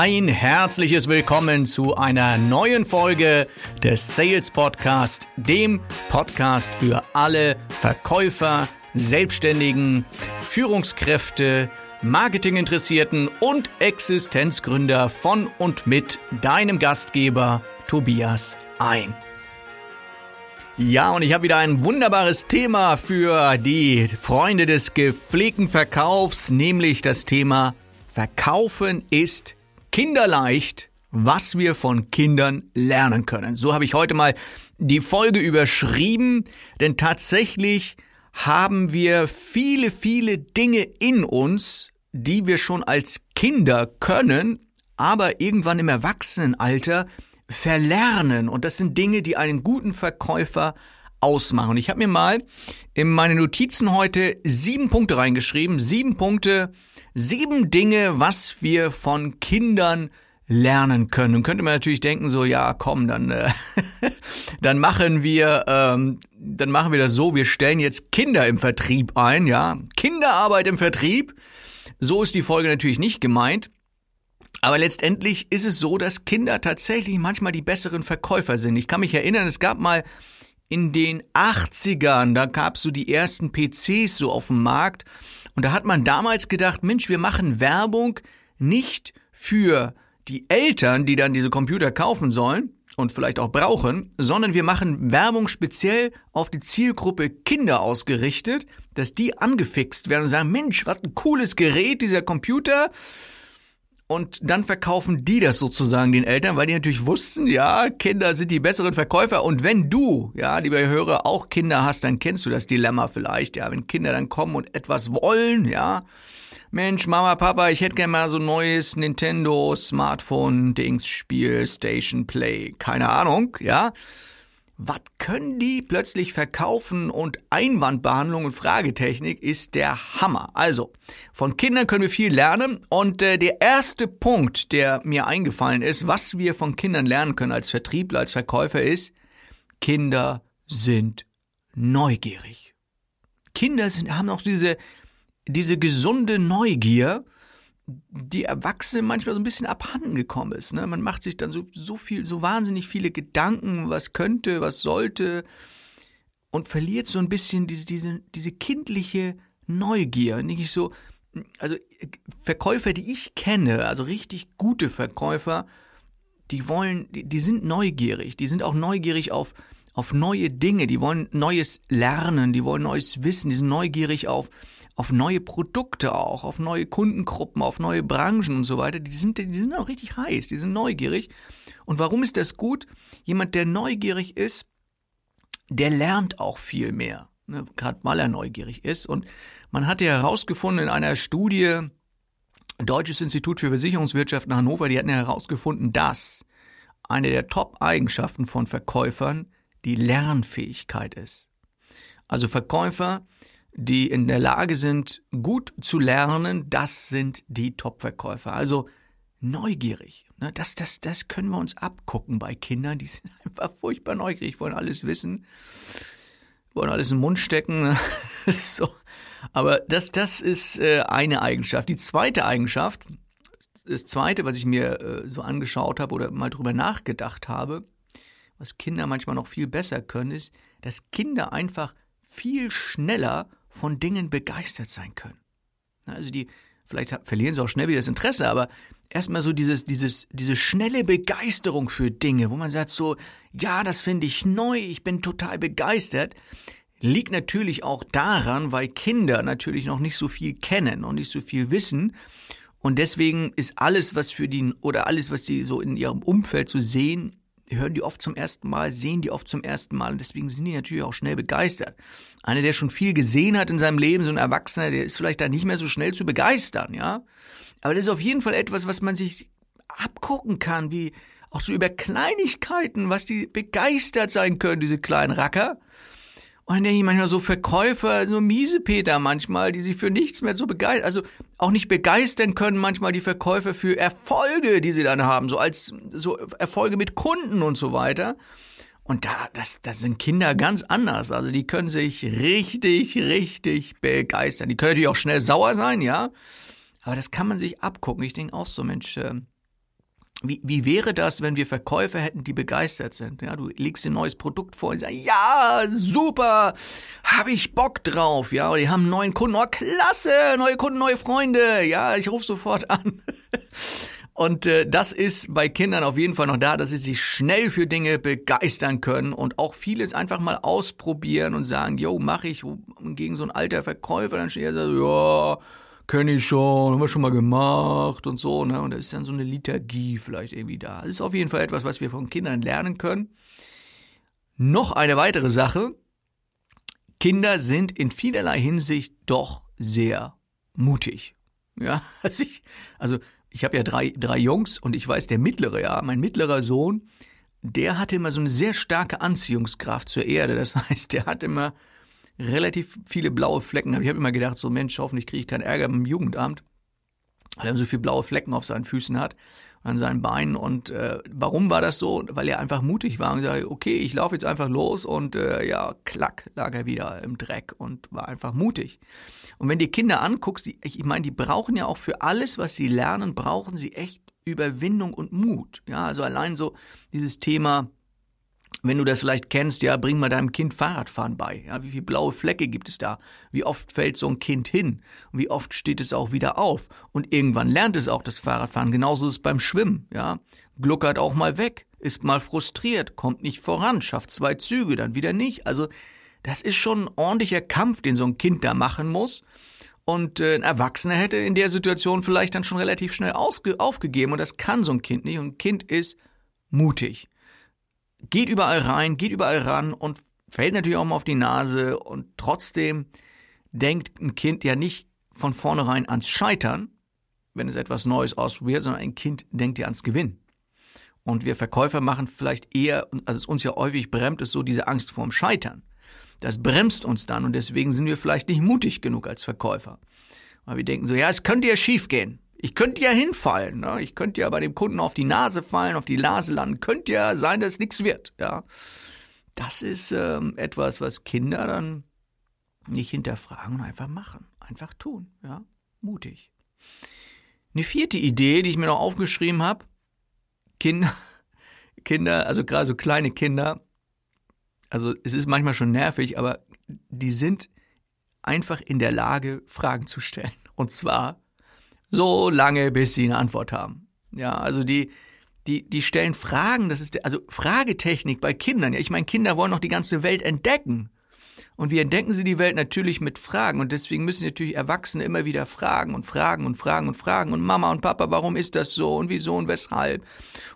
Ein herzliches Willkommen zu einer neuen Folge des Sales Podcast, dem Podcast für alle Verkäufer, Selbstständigen, Führungskräfte, Marketinginteressierten und Existenzgründer von und mit deinem Gastgeber Tobias ein. Ja, und ich habe wieder ein wunderbares Thema für die Freunde des gepflegten Verkaufs, nämlich das Thema Verkaufen ist kinderleicht, was wir von Kindern lernen können. So habe ich heute mal die Folge überschrieben, denn tatsächlich haben wir viele, viele Dinge in uns, die wir schon als Kinder können, aber irgendwann im Erwachsenenalter verlernen. Und das sind Dinge, die einen guten Verkäufer ausmachen. Ich habe mir mal in meine Notizen heute sieben Punkte reingeschrieben. Sieben Punkte, sieben Dinge, was wir von Kindern lernen können. Und könnte man natürlich denken, so, ja, komm, dann, äh, dann machen wir, ähm, dann machen wir das so, wir stellen jetzt Kinder im Vertrieb ein, ja. Kinderarbeit im Vertrieb. So ist die Folge natürlich nicht gemeint. Aber letztendlich ist es so, dass Kinder tatsächlich manchmal die besseren Verkäufer sind. Ich kann mich erinnern, es gab mal in den 80ern, da gab es so die ersten PCs so auf dem Markt. Und da hat man damals gedacht, Mensch, wir machen Werbung nicht für die Eltern, die dann diese Computer kaufen sollen und vielleicht auch brauchen, sondern wir machen Werbung speziell auf die Zielgruppe Kinder ausgerichtet, dass die angefixt werden und sagen, Mensch, was ein cooles Gerät, dieser Computer und dann verkaufen die das sozusagen den Eltern, weil die natürlich wussten, ja, Kinder sind die besseren Verkäufer. Und wenn du, ja, lieber Hörer, auch Kinder hast, dann kennst du das Dilemma vielleicht, ja, wenn Kinder dann kommen und etwas wollen, ja. Mensch, Mama, Papa, ich hätte gerne mal so ein neues Nintendo Smartphone, Dings, Spiel, Station, Play, keine Ahnung, ja was können die plötzlich verkaufen und Einwandbehandlung und Fragetechnik ist der Hammer. Also, von Kindern können wir viel lernen und äh, der erste Punkt, der mir eingefallen ist, was wir von Kindern lernen können als Vertriebler, als Verkäufer ist, Kinder sind neugierig. Kinder sind, haben auch diese, diese gesunde Neugier, die Erwachsene manchmal so ein bisschen abhanden gekommen ist. Ne? Man macht sich dann so, so viel, so wahnsinnig viele Gedanken, was könnte, was sollte und verliert so ein bisschen diese, diese, diese kindliche Neugier. Nicht so, also Verkäufer, die ich kenne, also richtig gute Verkäufer, die wollen, die, die sind neugierig, die sind auch neugierig auf, auf neue Dinge, die wollen Neues lernen, die wollen Neues wissen, die sind neugierig auf, auf neue Produkte auch, auf neue Kundengruppen, auf neue Branchen und so weiter. Die sind, die sind auch richtig heiß, die sind neugierig. Und warum ist das gut? Jemand, der neugierig ist, der lernt auch viel mehr, ne? gerade weil er neugierig ist. Und man hat ja herausgefunden in einer Studie, Deutsches Institut für Versicherungswirtschaft in Hannover, die hatten ja herausgefunden, dass eine der Top-Eigenschaften von Verkäufern die Lernfähigkeit ist. Also Verkäufer, die in der Lage sind, gut zu lernen, das sind die Top-Verkäufer. Also neugierig. Ne? Das, das, das können wir uns abgucken bei Kindern. Die sind einfach furchtbar neugierig, wollen alles wissen, wollen alles im Mund stecken. Ne? so. Aber das, das ist äh, eine Eigenschaft. Die zweite Eigenschaft, das zweite, was ich mir äh, so angeschaut habe oder mal drüber nachgedacht habe, was Kinder manchmal noch viel besser können, ist, dass Kinder einfach viel schneller von Dingen begeistert sein können. Also die, vielleicht verlieren sie auch schnell wieder das Interesse, aber erstmal so dieses, dieses, diese schnelle Begeisterung für Dinge, wo man sagt so, ja, das finde ich neu, ich bin total begeistert, liegt natürlich auch daran, weil Kinder natürlich noch nicht so viel kennen und nicht so viel wissen. Und deswegen ist alles, was für die, oder alles, was sie so in ihrem Umfeld so sehen, hören die oft zum ersten Mal, sehen die oft zum ersten Mal und deswegen sind die natürlich auch schnell begeistert. Einer, der schon viel gesehen hat in seinem Leben, so ein Erwachsener, der ist vielleicht da nicht mehr so schnell zu begeistern, ja. Aber das ist auf jeden Fall etwas, was man sich abgucken kann, wie auch so über Kleinigkeiten, was die begeistert sein können, diese kleinen Racker. Und dann denke ich manchmal so Verkäufer, so miese Peter manchmal, die sich für nichts mehr so begeistern, also auch nicht begeistern können manchmal die Verkäufer für Erfolge, die sie dann haben, so als so Erfolge mit Kunden und so weiter. Und da, das, das sind Kinder ganz anders. Also die können sich richtig, richtig begeistern. Die können natürlich auch schnell sauer sein, ja. Aber das kann man sich abgucken. Ich denke auch so, Mensch, äh, wie, wie wäre das, wenn wir Verkäufer hätten, die begeistert sind? Ja, du legst ein neues Produkt vor und sagst, ja, super, habe ich Bock drauf. Ja, oder die haben einen neuen Kunden, oh, klasse, neue Kunden, neue Freunde. Ja, ich rufe sofort an. Und äh, das ist bei Kindern auf jeden Fall noch da, dass sie sich schnell für Dinge begeistern können und auch vieles einfach mal ausprobieren und sagen, yo, mache ich gegen so ein alter Verkäufer, dann steht er so, ja, kenne ich schon, haben wir schon mal gemacht und so, ne? Und da ist dann so eine Liturgie vielleicht irgendwie da. Das ist auf jeden Fall etwas, was wir von Kindern lernen können. Noch eine weitere Sache. Kinder sind in vielerlei Hinsicht doch sehr mutig. Ja, also ich, also ich habe ja drei, drei Jungs und ich weiß, der mittlere, ja, mein mittlerer Sohn, der hatte immer so eine sehr starke Anziehungskraft zur Erde. Das heißt, der hat immer relativ viele blaue Flecken. Ich habe immer gedacht, so Mensch, hoffentlich kriege ich keinen Ärger im Jugendamt, weil er so viele blaue Flecken auf seinen Füßen hat, an seinen Beinen. Und äh, warum war das so? Weil er einfach mutig war und sagte, okay, ich laufe jetzt einfach los und äh, ja, klack, lag er wieder im Dreck und war einfach mutig. Und wenn die Kinder anguckst, die, ich meine, die brauchen ja auch für alles, was sie lernen, brauchen sie echt Überwindung und Mut. Ja, also allein so dieses Thema, wenn du das vielleicht kennst, ja, bring mal deinem Kind Fahrradfahren bei. Ja, wie viele blaue Flecke gibt es da? Wie oft fällt so ein Kind hin? Und wie oft steht es auch wieder auf? Und irgendwann lernt es auch das Fahrradfahren. Genauso ist es beim Schwimmen, ja. Gluckert auch mal weg, ist mal frustriert, kommt nicht voran, schafft zwei Züge, dann wieder nicht. Also, das ist schon ein ordentlicher Kampf, den so ein Kind da machen muss. Und äh, ein Erwachsener hätte in der Situation vielleicht dann schon relativ schnell aufgegeben. Und das kann so ein Kind nicht. Und ein Kind ist mutig geht überall rein, geht überall ran und fällt natürlich auch mal auf die Nase und trotzdem denkt ein Kind ja nicht von vornherein ans Scheitern, wenn es etwas Neues ausprobiert, sondern ein Kind denkt ja ans Gewinn. Und wir Verkäufer machen vielleicht eher, also es uns ja häufig bremst, ist so diese Angst vorm Scheitern. Das bremst uns dann und deswegen sind wir vielleicht nicht mutig genug als Verkäufer. Weil wir denken so, ja, es könnte ja schief gehen. Ich könnte ja hinfallen, ne? ich könnte ja bei dem Kunden auf die Nase fallen, auf die Nase landen, könnte ja sein, dass nichts wird. Ja, das ist ähm, etwas, was Kinder dann nicht hinterfragen und einfach machen, einfach tun, ja, mutig. Eine vierte Idee, die ich mir noch aufgeschrieben habe: Kinder, Kinder, also gerade so kleine Kinder, also es ist manchmal schon nervig, aber die sind einfach in der Lage, Fragen zu stellen. Und zwar so lange, bis sie eine Antwort haben. Ja, also die, die, die stellen Fragen, das ist, also Fragetechnik bei Kindern. Ja, ich meine, Kinder wollen noch die ganze Welt entdecken. Und wie entdecken sie die Welt natürlich mit Fragen. Und deswegen müssen natürlich Erwachsene immer wieder fragen und fragen und fragen und fragen. Und Mama und Papa, warum ist das so? Und wieso und weshalb?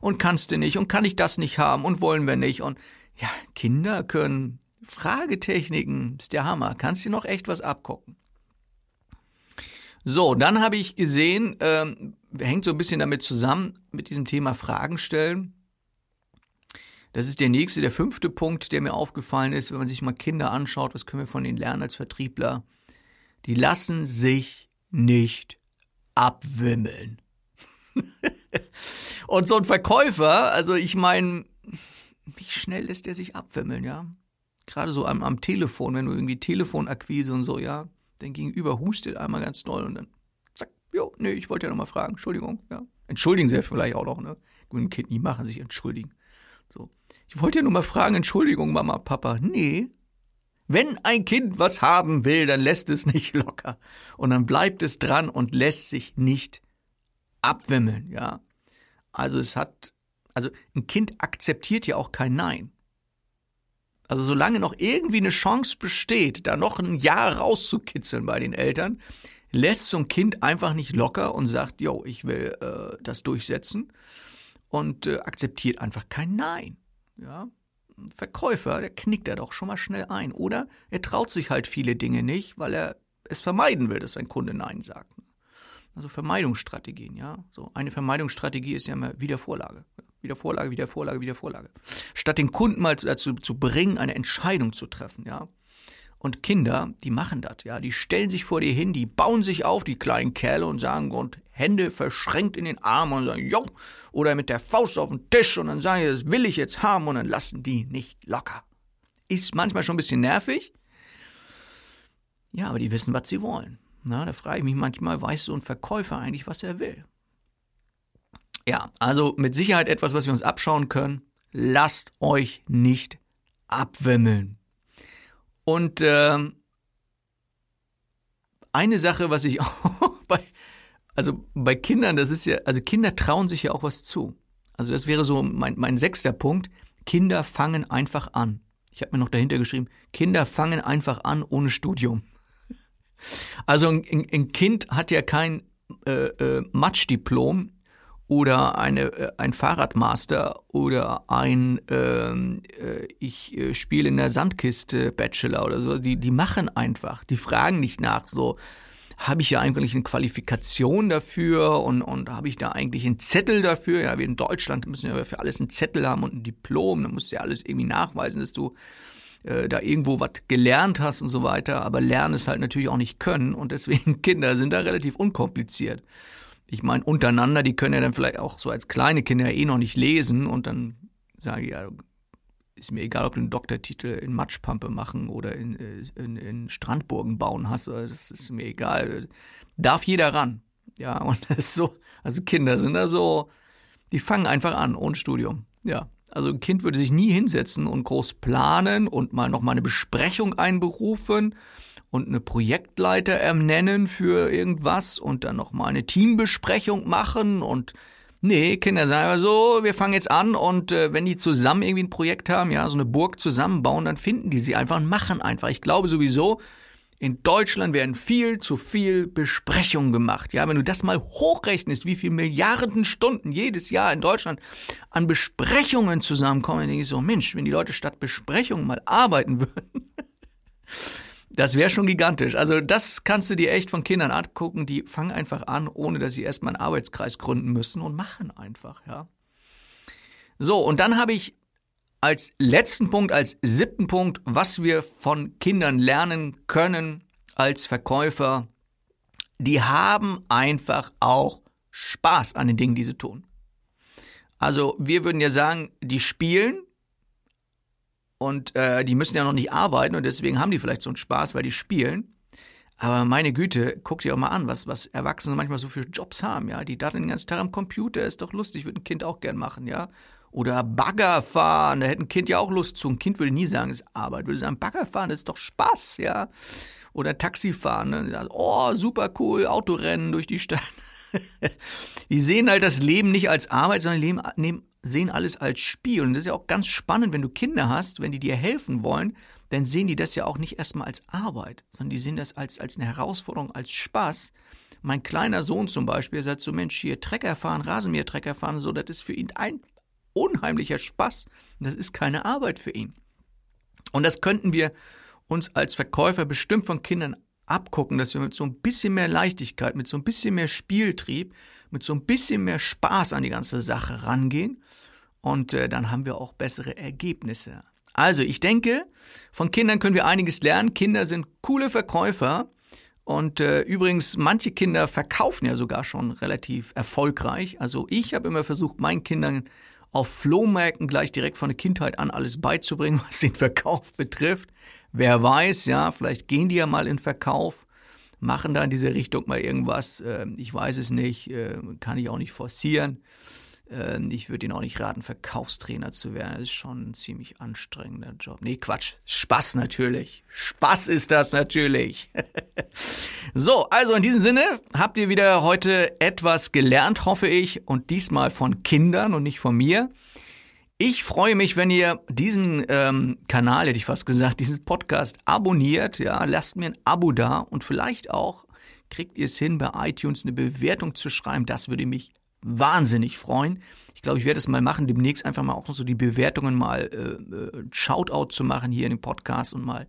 Und kannst du nicht? Und kann ich das nicht haben? Und wollen wir nicht? Und ja, Kinder können Fragetechniken, ist der Hammer. Kannst du noch echt was abgucken. So, dann habe ich gesehen, ähm, hängt so ein bisschen damit zusammen, mit diesem Thema Fragen stellen. Das ist der nächste, der fünfte Punkt, der mir aufgefallen ist, wenn man sich mal Kinder anschaut, was können wir von ihnen lernen als Vertriebler? Die lassen sich nicht abwimmeln. Und so ein Verkäufer, also ich meine, wie schnell lässt der sich abwimmeln, ja? Gerade so am, am Telefon, wenn du irgendwie Telefonakquise und so, ja dein Gegenüber hustet einmal ganz doll und dann zack, jo, nee, ich wollte ja nochmal fragen, Entschuldigung, ja. Entschuldigen Sie vielleicht auch noch, ne? Ein Kind nie machen, sich entschuldigen. So. Ich wollte ja nur mal fragen, Entschuldigung, Mama, Papa. Nee. Wenn ein Kind was haben will, dann lässt es nicht locker. Und dann bleibt es dran und lässt sich nicht abwimmeln, ja. Also es hat, also ein Kind akzeptiert ja auch kein Nein. Also solange noch irgendwie eine Chance besteht, da noch ein Jahr rauszukitzeln bei den Eltern, lässt so ein Kind einfach nicht locker und sagt, yo, ich will äh, das durchsetzen und äh, akzeptiert einfach kein Nein. Ja, ein Verkäufer, der knickt da doch schon mal schnell ein. Oder er traut sich halt viele Dinge nicht, weil er es vermeiden will, dass sein Kunde Nein sagt. Also Vermeidungsstrategien, ja. So eine Vermeidungsstrategie ist ja immer Wiedervorlage. Wieder Vorlage, wieder Vorlage, wieder Vorlage. Statt den Kunden mal dazu zu bringen, eine Entscheidung zu treffen, ja. Und Kinder, die machen das, ja. Die stellen sich vor dir hin, die bauen sich auf, die kleinen Kerle, und sagen, und Hände verschränkt in den Armen und sagen, jo, oder mit der Faust auf den Tisch und dann sagen, das will ich jetzt haben und dann lassen die nicht locker. Ist manchmal schon ein bisschen nervig. Ja, aber die wissen, was sie wollen. Na, da frage ich mich manchmal, weiß so ein Verkäufer eigentlich, was er will? Ja, also mit Sicherheit etwas, was wir uns abschauen können. Lasst euch nicht abwimmeln. Und äh, eine Sache, was ich auch bei, also bei Kindern, das ist ja, also Kinder trauen sich ja auch was zu. Also das wäre so mein, mein sechster Punkt. Kinder fangen einfach an. Ich habe mir noch dahinter geschrieben, Kinder fangen einfach an ohne Studium. Also ein, ein Kind hat ja kein äh, äh, Matschdiplom oder eine, äh, ein Fahrradmaster oder ein ähm, äh, ich äh, spiele in der Sandkiste Bachelor oder so. Die, die machen einfach, die fragen nicht nach so, habe ich ja eigentlich eine Qualifikation dafür und, und habe ich da eigentlich einen Zettel dafür? Ja, wir in Deutschland müssen ja für alles einen Zettel haben und ein Diplom, da musst du ja alles irgendwie nachweisen, dass du da irgendwo was gelernt hast und so weiter, aber lernen es halt natürlich auch nicht können und deswegen Kinder sind da relativ unkompliziert. Ich meine, untereinander, die können ja dann vielleicht auch so als kleine Kinder eh noch nicht lesen und dann sage ich ja, ist mir egal, ob du einen Doktortitel in Matschpampe machen oder in, äh, in, in Strandburgen bauen hast, das ist mir egal. Darf jeder ran. Ja, und das ist so, also Kinder sind da so, die fangen einfach an, ohne Studium. Ja. Also ein Kind würde sich nie hinsetzen und groß planen und mal noch mal eine Besprechung einberufen und eine Projektleiter ernennen für irgendwas und dann noch mal eine Teambesprechung machen und Nee, Kinder sagen so, wir fangen jetzt an und äh, wenn die zusammen irgendwie ein Projekt haben, ja, so eine Burg zusammenbauen, dann finden die sie einfach und machen einfach. Ich glaube sowieso, in Deutschland werden viel zu viel Besprechungen gemacht. Ja, wenn du das mal hochrechnest, wie viele Milliarden Stunden jedes Jahr in Deutschland an Besprechungen zusammenkommen, dann denke ich so, Mensch, wenn die Leute statt Besprechungen mal arbeiten würden. Das wäre schon gigantisch. Also das kannst du dir echt von Kindern angucken, die fangen einfach an, ohne dass sie erstmal einen Arbeitskreis gründen müssen und machen einfach, ja. So, und dann habe ich als letzten Punkt, als siebten Punkt, was wir von Kindern lernen können als Verkäufer, die haben einfach auch Spaß an den Dingen, die sie tun. Also wir würden ja sagen, die spielen, und äh, die müssen ja noch nicht arbeiten und deswegen haben die vielleicht so einen Spaß, weil die spielen. Aber meine Güte, guck dir auch mal an, was, was Erwachsene manchmal so für Jobs haben, ja. Die daten den ganzen Tag am Computer, ist doch lustig, würde ein Kind auch gern machen, ja. Oder Bagger fahren, da hätte ein Kind ja auch Lust zu. Ein Kind würde nie sagen, es ist Arbeit, würde sagen, Bagger fahren, das ist doch Spaß, ja. Oder Taxi fahren, ne? oh, super cool, Autorennen durch die Stadt. die sehen halt das Leben nicht als Arbeit, sondern leben, nehmen sehen alles als Spiel. Und das ist ja auch ganz spannend, wenn du Kinder hast, wenn die dir helfen wollen, dann sehen die das ja auch nicht erstmal als Arbeit, sondern die sehen das als, als eine Herausforderung, als Spaß. Mein kleiner Sohn zum Beispiel sagt so, Mensch, hier Trecker fahren, Rasenmäher-Trecker fahren, so, das ist für ihn ein unheimlicher Spaß. Das ist keine Arbeit für ihn. Und das könnten wir uns als Verkäufer bestimmt von Kindern abgucken, dass wir mit so ein bisschen mehr Leichtigkeit, mit so ein bisschen mehr Spieltrieb, mit so ein bisschen mehr Spaß an die ganze Sache rangehen und äh, dann haben wir auch bessere Ergebnisse. Also ich denke, von Kindern können wir einiges lernen. Kinder sind coole Verkäufer. Und äh, übrigens, manche Kinder verkaufen ja sogar schon relativ erfolgreich. Also ich habe immer versucht, meinen Kindern auf Flohmärkten gleich direkt von der Kindheit an alles beizubringen, was den Verkauf betrifft. Wer weiß, ja, vielleicht gehen die ja mal in Verkauf, machen da in diese Richtung mal irgendwas. Äh, ich weiß es nicht, äh, kann ich auch nicht forcieren. Ähm, ich würde Ihnen auch nicht raten, Verkaufstrainer zu werden. Das ist schon ein ziemlich anstrengender Job. Nee, Quatsch. Spaß natürlich. Spaß ist das natürlich. so, also in diesem Sinne habt ihr wieder heute etwas gelernt, hoffe ich. Und diesmal von Kindern und nicht von mir. Ich freue mich, wenn ihr diesen ähm, Kanal, hätte ich fast gesagt, diesen Podcast abonniert. Ja, lasst mir ein Abo da und vielleicht auch kriegt ihr es hin, bei iTunes eine Bewertung zu schreiben. Das würde mich wahnsinnig freuen. Ich glaube, ich werde es mal machen, demnächst einfach mal auch so die Bewertungen mal äh, äh, Shoutout zu machen hier in dem Podcast und mal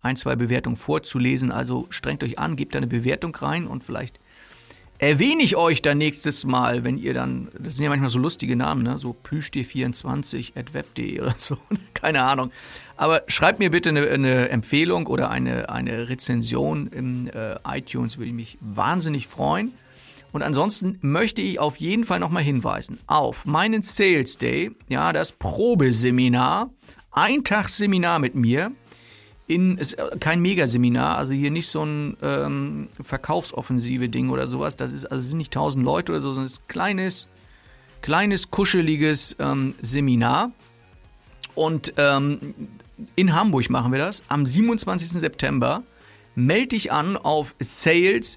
ein, zwei Bewertungen vorzulesen. Also strengt euch an, gebt da eine Bewertung rein und vielleicht erwähne ich euch dann nächstes Mal, wenn ihr dann, das sind ja manchmal so lustige Namen, ne? so plüschtier24 at web.de oder so, keine Ahnung. Aber schreibt mir bitte eine, eine Empfehlung oder eine, eine Rezension im äh, iTunes, würde ich mich wahnsinnig freuen. Und ansonsten möchte ich auf jeden Fall nochmal hinweisen auf meinen Sales Day, ja, das Probeseminar, ein Tag Seminar mit mir. In, ist kein Megaseminar, also hier nicht so ein ähm, Verkaufsoffensive-Ding oder sowas. Das ist, also es sind nicht tausend Leute oder so, sondern es ist ein kleines, kleines, kuscheliges ähm, Seminar. Und ähm, in Hamburg machen wir das am 27. September. Meld dich an auf sales-day.de.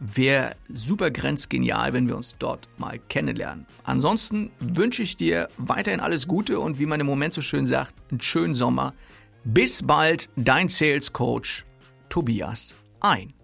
Wäre super grenzgenial, wenn wir uns dort mal kennenlernen. Ansonsten wünsche ich dir weiterhin alles Gute und wie man im Moment so schön sagt, einen schönen Sommer. Bis bald, dein Sales Coach Tobias Ein.